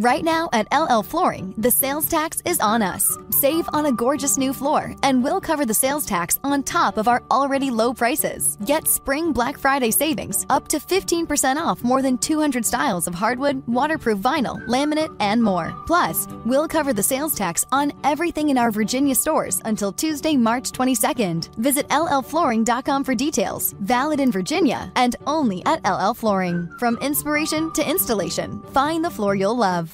Right now at LL Flooring, the sales tax is on us. Save on a gorgeous new floor, and we'll cover the sales tax on top of our already low prices. Get spring Black Friday savings up to 15% off more than 200 styles of hardwood, waterproof vinyl, laminate, and more. Plus, we'll cover the sales tax on everything in our Virginia stores until Tuesday, March 22nd. Visit llflooring.com for details. Valid in Virginia and only at LL Flooring. From inspiration to installation, find the floor you'll love.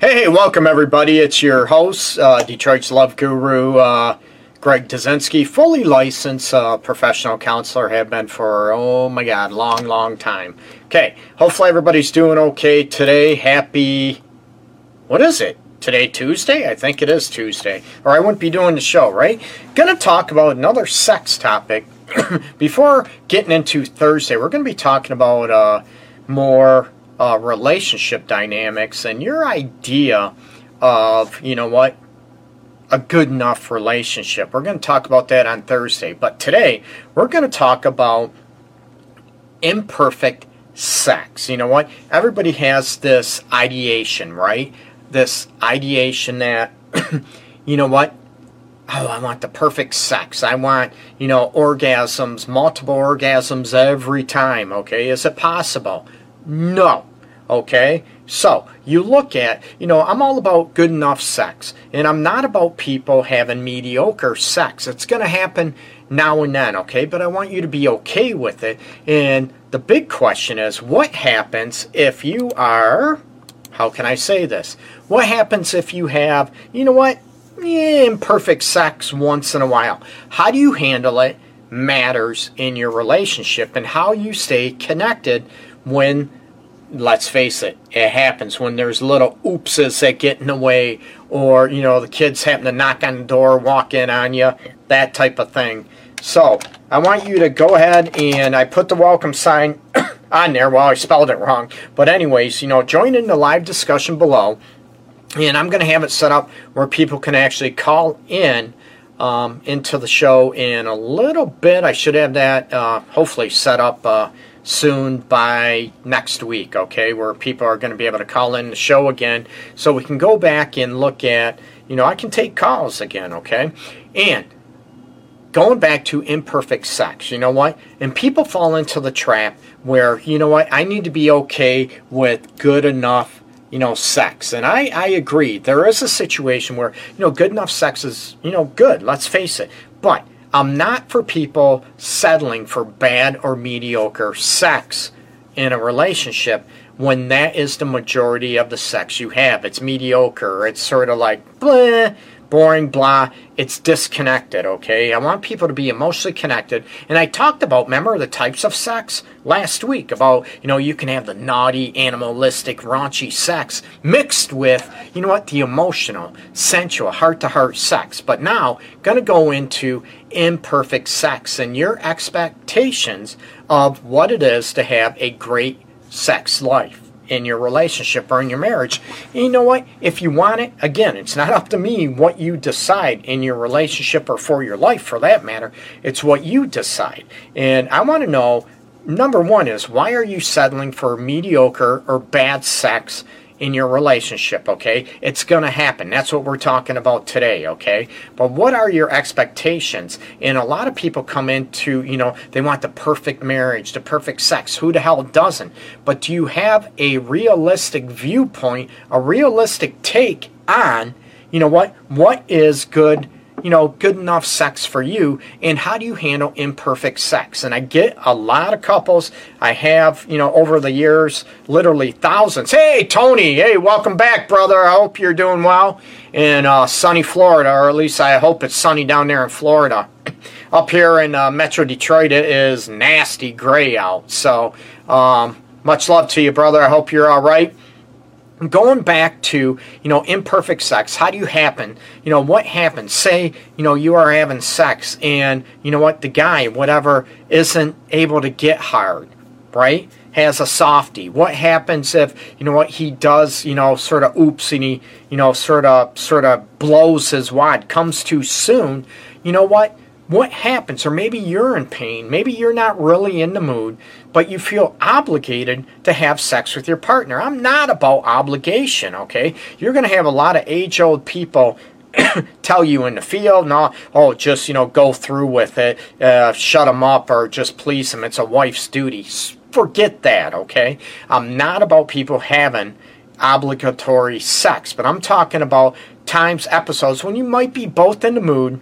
Hey, welcome everybody. It's your host, uh, Detroit's Love Guru, uh, Greg Dudzinski, fully licensed uh, professional counselor, have been for, oh my God, long, long time. Okay, hopefully everybody's doing okay today. Happy, what is it? Today, Tuesday? I think it is Tuesday. Or I wouldn't be doing the show, right? Gonna talk about another sex topic. Before getting into Thursday, we're gonna be talking about uh, more uh, relationship dynamics and your idea of, you know what, a good enough relationship. We're going to talk about that on Thursday. But today, we're going to talk about imperfect sex. You know what? Everybody has this ideation, right? This ideation that, you know what? Oh, I want the perfect sex. I want, you know, orgasms, multiple orgasms every time. Okay, is it possible? No. Okay? So, you look at, you know, I'm all about good enough sex, and I'm not about people having mediocre sex. It's going to happen now and then, okay? But I want you to be okay with it. And the big question is what happens if you are, how can I say this? What happens if you have, you know what, imperfect sex once in a while? How do you handle it? Matters in your relationship and how you stay connected when let's face it, it happens when there's little oopses that get in the way, or you know the kids happen to knock on the door, walk in on you, that type of thing. So I want you to go ahead and I put the welcome sign on there. Well, I spelled it wrong, but anyways, you know, join in the live discussion below, and I'm going to have it set up where people can actually call in. Um, into the show in a little bit. I should have that uh, hopefully set up uh, soon by next week, okay, where people are going to be able to call in the show again so we can go back and look at, you know, I can take calls again, okay? And going back to imperfect sex, you know what? And people fall into the trap where, you know what, I need to be okay with good enough, you know, sex. And I, I agree. There is a situation where, you know, good enough sex is, you know, good, let's face it. But I'm not for people settling for bad or mediocre sex in a relationship when that is the majority of the sex you have. It's mediocre. It's sort of like blah, boring, blah. It's disconnected, okay? I want people to be emotionally connected. And I talked about, remember, the types of sex last week about, you know, you can have the naughty, animalistic, raunchy sex mixed with, you know what, the emotional, sensual, heart to heart sex. But now, going to go into imperfect sex and your expectations of what it is to have a great sex life in your relationship or in your marriage. And you know what? If you want it, again, it's not up to me what you decide in your relationship or for your life for that matter. It's what you decide. And I want to know number one is why are you settling for mediocre or bad sex in your relationship, okay? It's going to happen. That's what we're talking about today, okay? But what are your expectations? And a lot of people come into, you know, they want the perfect marriage, the perfect sex. Who the hell doesn't? But do you have a realistic viewpoint, a realistic take on, you know what? What is good? You know, good enough sex for you, and how do you handle imperfect sex? And I get a lot of couples. I have, you know, over the years, literally thousands. Hey, Tony, hey, welcome back, brother. I hope you're doing well in uh, sunny Florida, or at least I hope it's sunny down there in Florida. Up here in uh, Metro Detroit, it is nasty gray out. So, um, much love to you, brother. I hope you're all right. Going back to you know imperfect sex how do you happen? You know what happens? Say you know you are having sex and you know what? The guy whatever isn't able to get hard right? Has a softy. What happens if you know what? He does you know sort of oops and he you know sort of sort of blows his wad comes too soon. You know what what happens or maybe you're in pain maybe you're not really in the mood but you feel obligated to have sex with your partner. I'm not about obligation, okay? You're going to have a lot of age old people tell you in the field, no, oh, just, you know, go through with it, uh, shut them up, or just please them. It's a wife's duty. Forget that, okay? I'm not about people having obligatory sex, but I'm talking about times, episodes when you might be both in the mood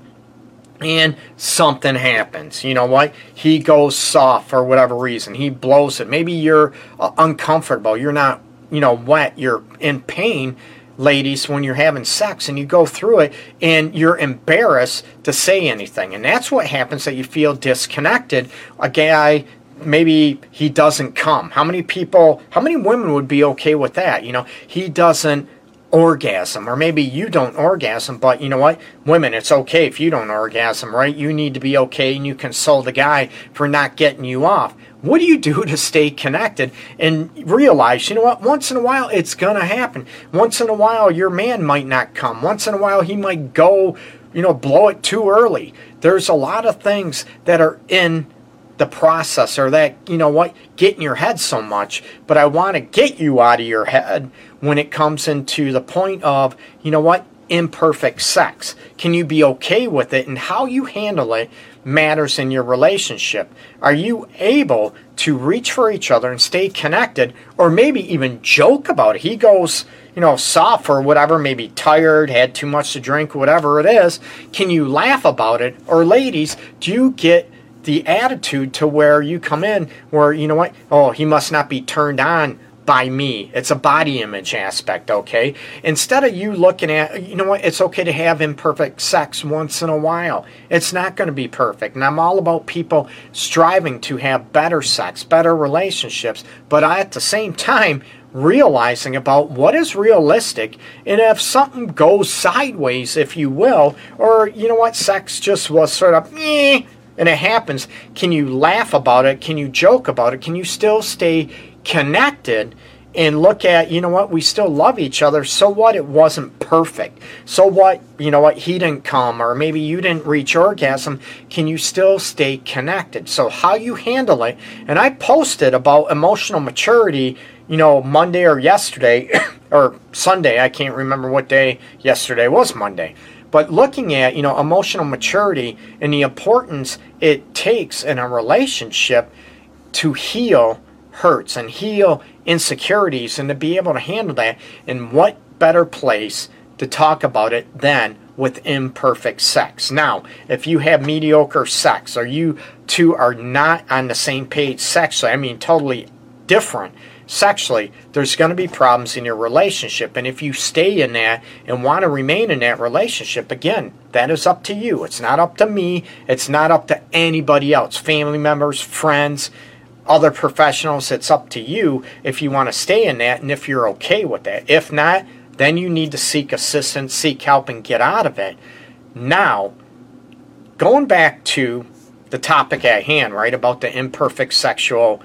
and something happens. You know what? He goes soft for whatever reason. He blows it. Maybe you're uh, uncomfortable. You're not, you know, wet. You're in pain, ladies, when you're having sex and you go through it and you're embarrassed to say anything. And that's what happens that you feel disconnected. A guy maybe he doesn't come. How many people, how many women would be okay with that? You know, he doesn't orgasm or maybe you don't orgasm but you know what? Women it's okay if you don't orgasm right? You need to be okay and you console the guy for not getting you off. What do you do to stay connected and realize you know what? Once in a while it's gonna happen. Once in a while your man might not come. Once in a while he might go you know blow it too early. There's a lot of things that are in the process or that, you know what, get in your head so much, but I want to get you out of your head when it comes into the point of, you know what, imperfect sex. Can you be okay with it? And how you handle it matters in your relationship. Are you able to reach for each other and stay connected, or maybe even joke about it? He goes, you know, soft or whatever, maybe tired, had too much to drink, whatever it is. Can you laugh about it? Or, ladies, do you get the attitude to where you come in where you know what oh he must not be turned on by me. It's a body image aspect okay? Instead of you looking at you know what it's okay to have imperfect sex once in a while. It's not going to be perfect. And i'm all about people striving to have better sex better relationships but at the same time realizing about what is realistic and if something goes sideways if you will or you know what sex just was sort of eh, and it happens, can you laugh about it? Can you joke about it? Can you still stay connected and look at, you know what, we still love each other. So what? It wasn't perfect. So what? You know what? He didn't come, or maybe you didn't reach orgasm. Can you still stay connected? So, how you handle it. And I posted about emotional maturity, you know, Monday or yesterday, or Sunday. I can't remember what day yesterday was Monday but looking at you know emotional maturity and the importance it takes in a relationship to heal hurts and heal insecurities and to be able to handle that in what better place to talk about it than with imperfect sex. Now, if you have mediocre sex or you two are not on the same page sexually, I mean totally different sexually, there's going to be problems in your relationship. And if you stay in that and want to remain in that relationship, again, that is up to you. It's not up to me. It's not up to anybody else, family members, friends, other professionals. It's up to you if you want to stay in that and if you're okay with that. If not, then you need to seek assistance, seek help, and get out of it. Now, going back to the topic at hand, right, about the imperfect sexual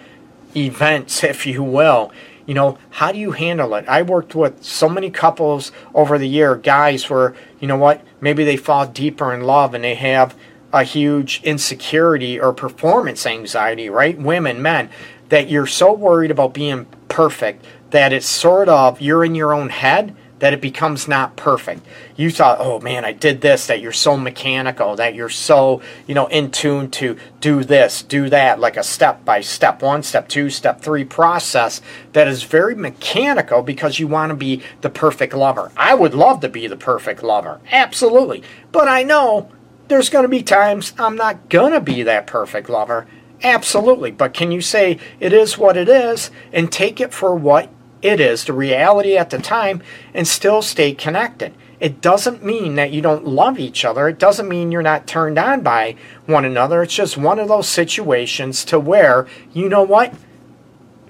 events, if you will. You know, how do you handle it? I worked with so many couples over the year, guys where, you know what, maybe they fall deeper in love and they have a huge insecurity or performance anxiety, right? Women, men, that you're so worried about being perfect that it's sort of you're in your own head that it becomes not perfect. You thought, oh man, I did this, that you're so mechanical, that you're so, you know, in tune to do this, do that, like a step by step one, step two, step three process that is very mechanical because you want to be the perfect lover. I would love to be the perfect lover, absolutely. But I know there's going to be times I'm not going to be that perfect lover. Absolutely. But can you say it is what it is and take it for what it is, the reality at the time, and still stay connected. It doesn't mean that you don't love each other. It doesn't mean you're not turned on by one another. It's just one of those situations to where, you know what?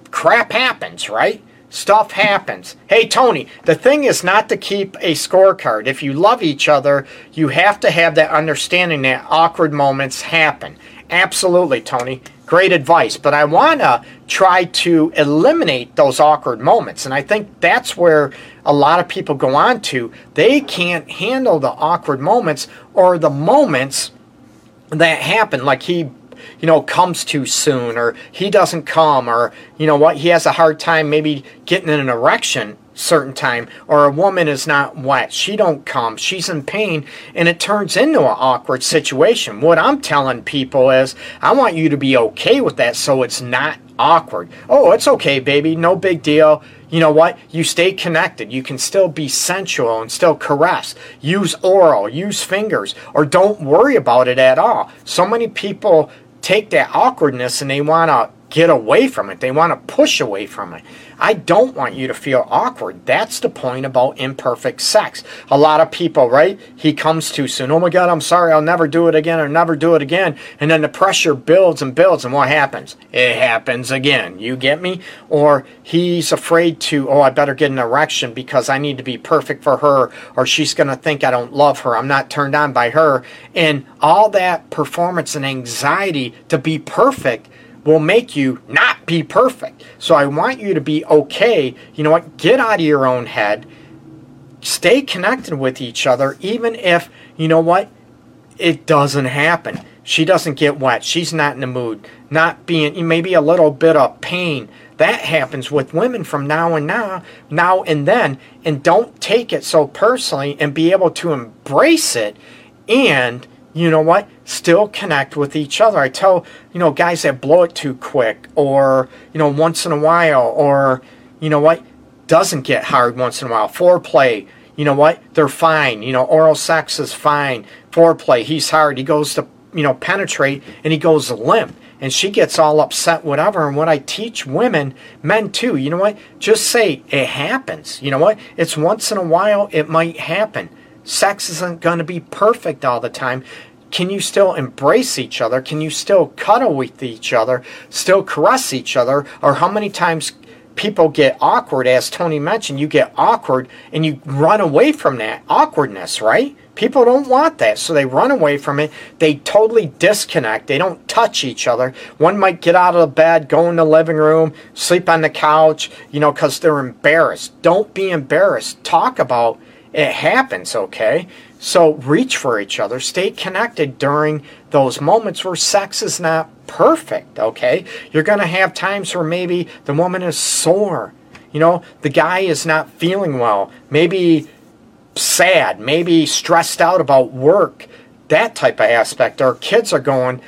Crap happens, right? Stuff happens. Hey, Tony, the thing is not to keep a scorecard. If you love each other, you have to have that understanding that awkward moments happen. Absolutely, Tony. Great advice. But I want to try to eliminate those awkward moments. And I think that's where a lot of people go on to. They can't handle the awkward moments or the moments that happen. Like he you know, comes too soon or he doesn't come or, you know what, he has a hard time maybe getting an erection certain time or a woman is not wet. She don't come. She's in pain and it turns into an awkward situation. What i'm telling people is i want you to be okay with that so it's not awkward. Oh it's okay baby. No big deal. You know what? You stay connected. You can still be sensual and still caress. Use oral. Use fingers. Or don't worry about it at all. So many people take that awkwardness and they want to get away from it. They want to push away from it. I don't want you to feel awkward. That's the point about imperfect sex. A lot of people, right? He comes too soon. Oh my God, I'm sorry. I'll never do it again or never do it again. And then the pressure builds and builds. And what happens? It happens again. You get me? Or he's afraid to, oh, I better get an erection because I need to be perfect for her or she's going to think I don't love her. I'm not turned on by her. And all that performance and anxiety to be perfect will make you not be perfect. So I want you to be okay. You know what? Get out of your own head. Stay connected with each other, even if, you know what? It doesn't happen. She doesn't get wet. She's not in the mood. Not being, maybe a little bit of pain. That happens with women from now and now, now and then. And don't take it so personally and be able to embrace it and you know what? Still connect with each other. I tell, you know, guys that blow it too quick or, you know, once in a while or, you know what, doesn't get hard once in a while. Foreplay, you know what, they're fine. You know, oral sex is fine. Foreplay, he's hard. He goes to, you know, penetrate and he goes limp. And she gets all upset, whatever. And what I teach women, men too, you know what? Just say it happens. You know what? It's once in a while, it might happen Sex isn't going to be perfect all the time. Can you still embrace each other? Can you still cuddle with each other? Still caress each other? Or how many times people get awkward, as Tony mentioned, you get awkward and you run away from that awkwardness, right? People don't want that, so they run away from it. They totally disconnect. They don't touch each other. One might get out of the bed, go in the living room, sleep on the couch, you know, because they're embarrassed. Don't be embarrassed. Talk about it happens, okay? So reach for each other. Stay connected during those moments where sex is not perfect, okay? You're going to have times where maybe the woman is sore. You know, the guy is not feeling well. Maybe sad, maybe stressed out about work, that type of aspect. Or kids are going,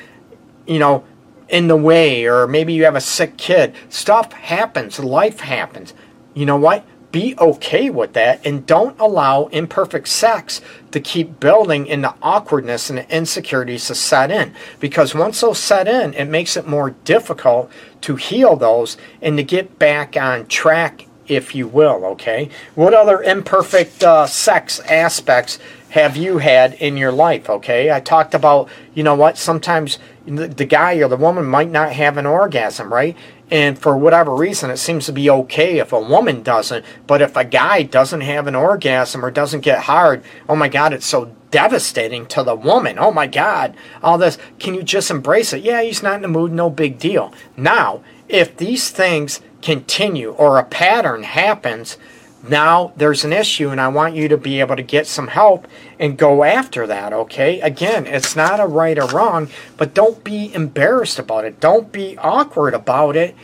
you know, in the way, or maybe you have a sick kid. Stuff happens, life happens. You know what? Be okay with that and don't allow imperfect sex to keep building in the awkwardness and insecurities to set in. Because once those set in, it makes it more difficult to heal those and to get back on track, if you will, okay? What other imperfect uh, sex aspects have you had in your life, okay? I talked about, you know what, sometimes the guy or the woman might not have an orgasm, right? And for whatever reason, it seems to be okay if a woman doesn't. But if a guy doesn't have an orgasm or doesn't get hard, oh my God, it's so devastating to the woman. Oh my God, all this. Can you just embrace it? Yeah, he's not in the mood, no big deal. Now, if these things continue or a pattern happens, now there's an issue and I want you to be able to get some help and go after that, okay? Again, it's not a right or wrong, but don't be embarrassed about it. Don't be awkward about it.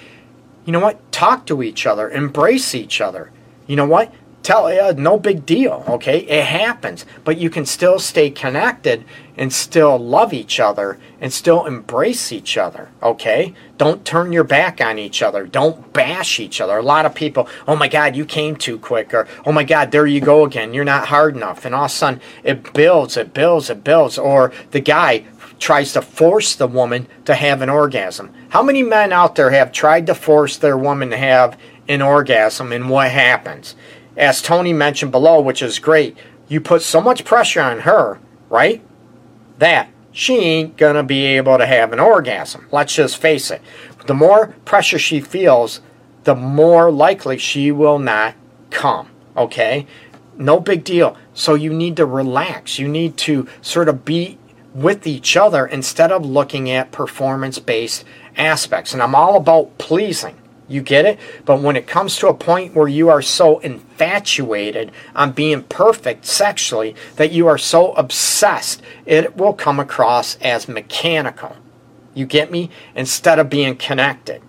You know what? Talk to each other, embrace each other. You know what? Tell uh, no big deal okay? It happens. But you can still stay connected and still love each other and still embrace each other okay? Don't turn your back on each other. Don't bash each other. A lot of people oh my god you came too quick or oh my god there you go again. You're not hard enough. And all of a sudden it builds it builds it builds. Or the guy tries to force the woman to have an orgasm. How many men out there have tried to force their woman to have an orgasm and what happens as Tony mentioned below, which is great, you put so much pressure on her, right? That she ain't going to be able to have an orgasm. Let's just face it. The more pressure she feels, the more likely she will not come. Okay? No big deal. So you need to relax. You need to sort of be with each other instead of looking at performance based aspects. And I'm all about pleasing. You get it? But when it comes to a point where you are so infatuated on being perfect sexually that you are so obsessed, it will come across as mechanical. You get me? Instead of being connected.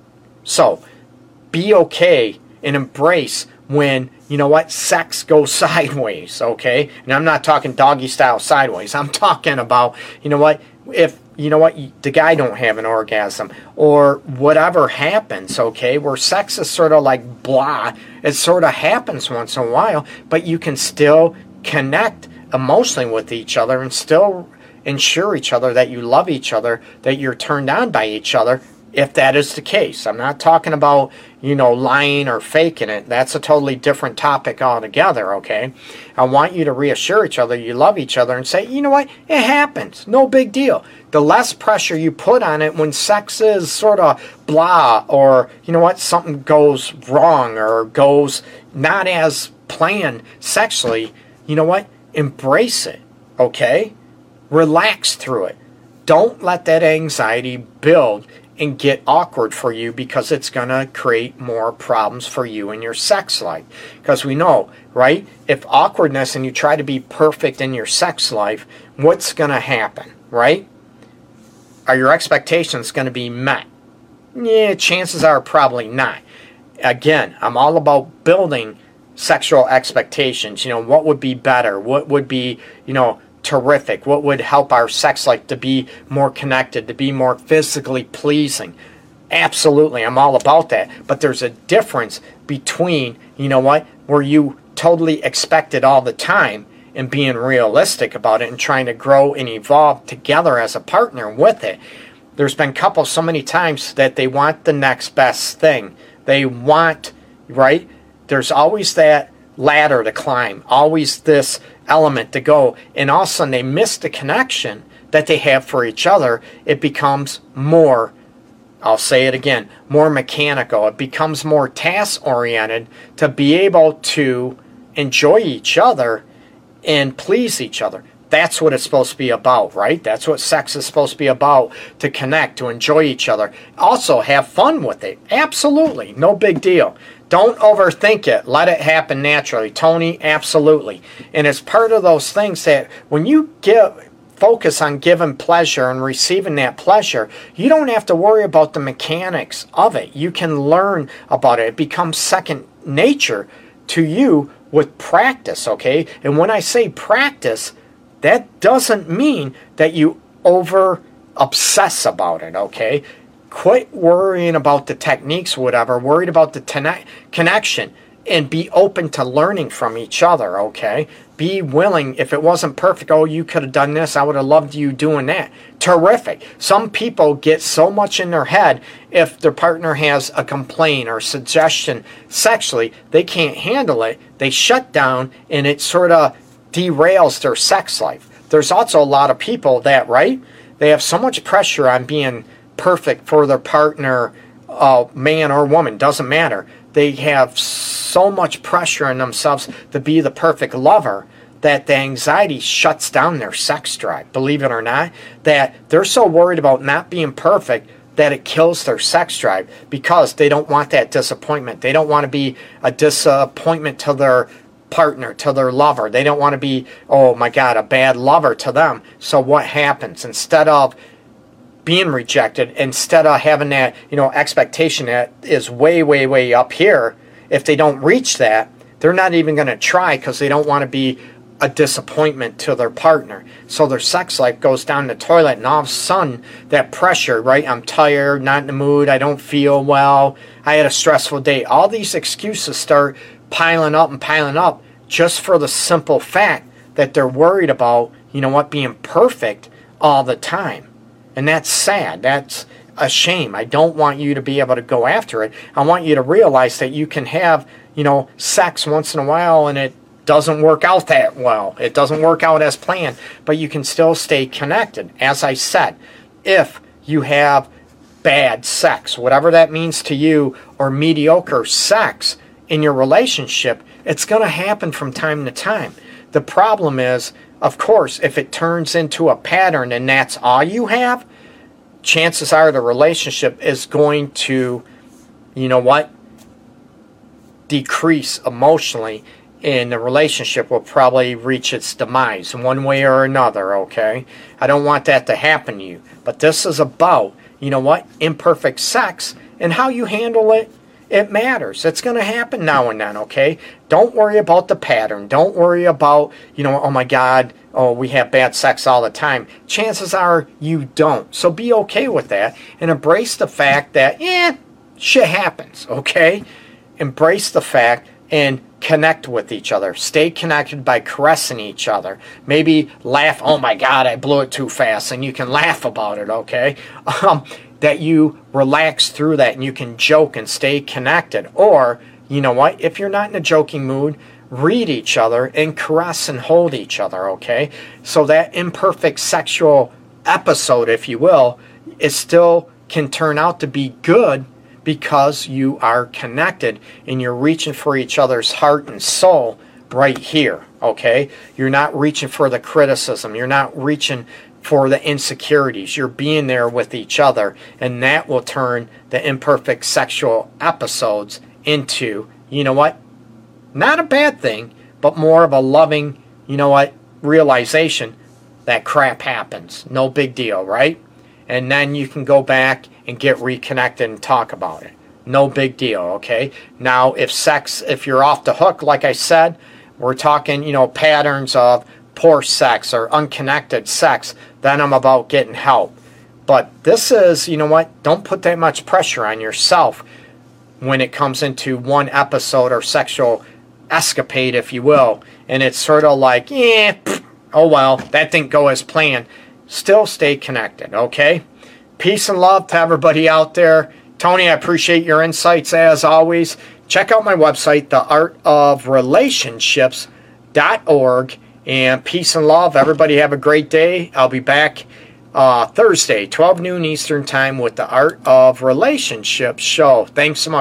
So, be okay and embrace when, you know what, sex goes sideways, okay? And I'm not talking doggy style sideways. I'm talking about, you know what, if you know what, the guy don't have an orgasm or whatever happens, okay, where sex is sort of like blah, it sort of happens once in a while, but you can still connect emotionally with each other and still ensure each other that you love each other, that you're turned on by each other, if that is the case. I'm not talking about, you know, lying or faking it. That's a totally different topic altogether, okay? I want you to reassure each other you love each other and say, you know what, it happens. No big deal. The less pressure you put on it when sex is sort of blah or, you know what, something goes wrong or goes not as planned sexually, you know what, embrace it, okay? Relax through it. Don't let that anxiety build and get awkward for you because it's going to create more problems for you in your sex life. Because we know, right? If awkwardness and you try to be perfect in your sex life, what's going to happen, right? Are your expectations going to be met? Yeah, chances are probably not. Again, I'm all about building sexual expectations. You know, what would be better? What would be, you know, terrific? What would help our sex life to be more connected, to be more physically pleasing? Absolutely, I'm all about that. But there's a difference between, you know what, where you totally expect it all the time and being realistic about it and trying to grow and evolve together as a partner with it. There's been couples so many times that they want the next best thing. They want, right? There's always that ladder to climb, always this element to go, and all of a sudden they miss the connection that they have for each other. It becomes more, I'll say it again, more mechanical. It becomes more task oriented to be able to enjoy each other and please each other. That's what it's supposed to be about, right? That's what sex is supposed to be about to connect, to enjoy each other. Also, have fun with it. Absolutely. No big deal. Don't overthink it. Let it happen naturally. Tony, absolutely. And it's part of those things that when you give focus on giving pleasure and receiving that pleasure, you don't have to worry about the mechanics of it. You can learn about it. It becomes second nature to you with practice, okay? And when I say practice, that doesn't mean that you over obsess about it, okay? Quit worrying about the techniques, whatever, worried about the ten- connection, and be open to learning from each other, okay? Be willing, if it wasn't perfect, oh, you could have done this, I would have loved you doing that. Terrific. Some people get so much in their head if their partner has a complaint or suggestion sexually, they can't handle it, they shut down, and it sort of derails their sex life. There's also a lot of people that, right? They have so much pressure on being perfect for their partner, uh, man or woman, doesn't matter. They have so much pressure on themselves to be the perfect lover that the anxiety shuts down their sex drive, believe it or not. That they're so worried about not being perfect that it kills their sex drive because they don't want that disappointment. They don't want to be a disappointment to their partner, to their lover. They don't want to be, oh my God, a bad lover to them. So what happens? Instead of being rejected, instead of having that, you know, expectation that is way, way, way up here, if they don't reach that, they're not even going to try because they don't want to be a disappointment to their partner. So their sex life goes down the toilet, and all of a sudden, that pressure, right? I'm tired, not in the mood, I don't feel well, I had a stressful day. All these excuses start piling up and piling up just for the simple fact that they're worried about, you know what, being perfect all the time. And that's sad. That's a shame. I don't want you to be able to go after it. I want you to realize that you can have, you know, sex once in a while and it doesn't work out that well. It doesn't work out as planned, but you can still stay connected. As I said, if you have bad sex, whatever that means to you, or mediocre sex in your relationship, it's going to happen from time to time. The problem is, of course, if it turns into a pattern and that's all you have, chances are the relationship is going to, you know what, decrease emotionally and the relationship will probably reach its demise in one way or another, okay? I don't want that to happen to you. But this is about, you know what, imperfect sex and how you handle it. It matters. It's going to happen now and then, okay? Don't worry about the pattern. Don't worry about, you know, oh my God, oh, we have bad sex all the time. Chances are you don't. So be okay with that and embrace the fact that, yeah, shit happens, okay? Embrace the fact and connect with each other. Stay connected by caressing each other. Maybe laugh, oh my God, I blew it too fast, and you can laugh about it, okay? Um, that you relax through that and you can joke and stay connected. Or, you know what, if you're not in a joking mood, read each other and caress and hold each other, okay? So that imperfect sexual episode, if you will, it still can turn out to be good because you are connected and you're reaching for each other's heart and soul right here, okay? You're not reaching for the criticism. You're not reaching for the insecurities. You're being there with each other, and that will turn the imperfect sexual episodes into, you know what? Not a bad thing, but more of a loving, you know what, realization that crap happens. No big deal, right? And then you can go back and get reconnected and talk about it. No big deal, okay? Now, if sex, if you're off the hook, like I said, we're talking, you know, patterns of poor sex or unconnected sex, then I'm about getting help. But this is, you know what, don't put that much pressure on yourself when it comes into one episode or sexual escapade, if you will. And it's sort of like, yeah, oh well, that didn't go as planned. Still stay connected, okay? Peace and love to everybody out there. Tony, I appreciate your insights as always. Check out my website, theartofrelationships.org. And peace and love. Everybody have a great day. I'll be back uh, Thursday, 12 noon Eastern Time with the Art of Relationships show. Thanks so much.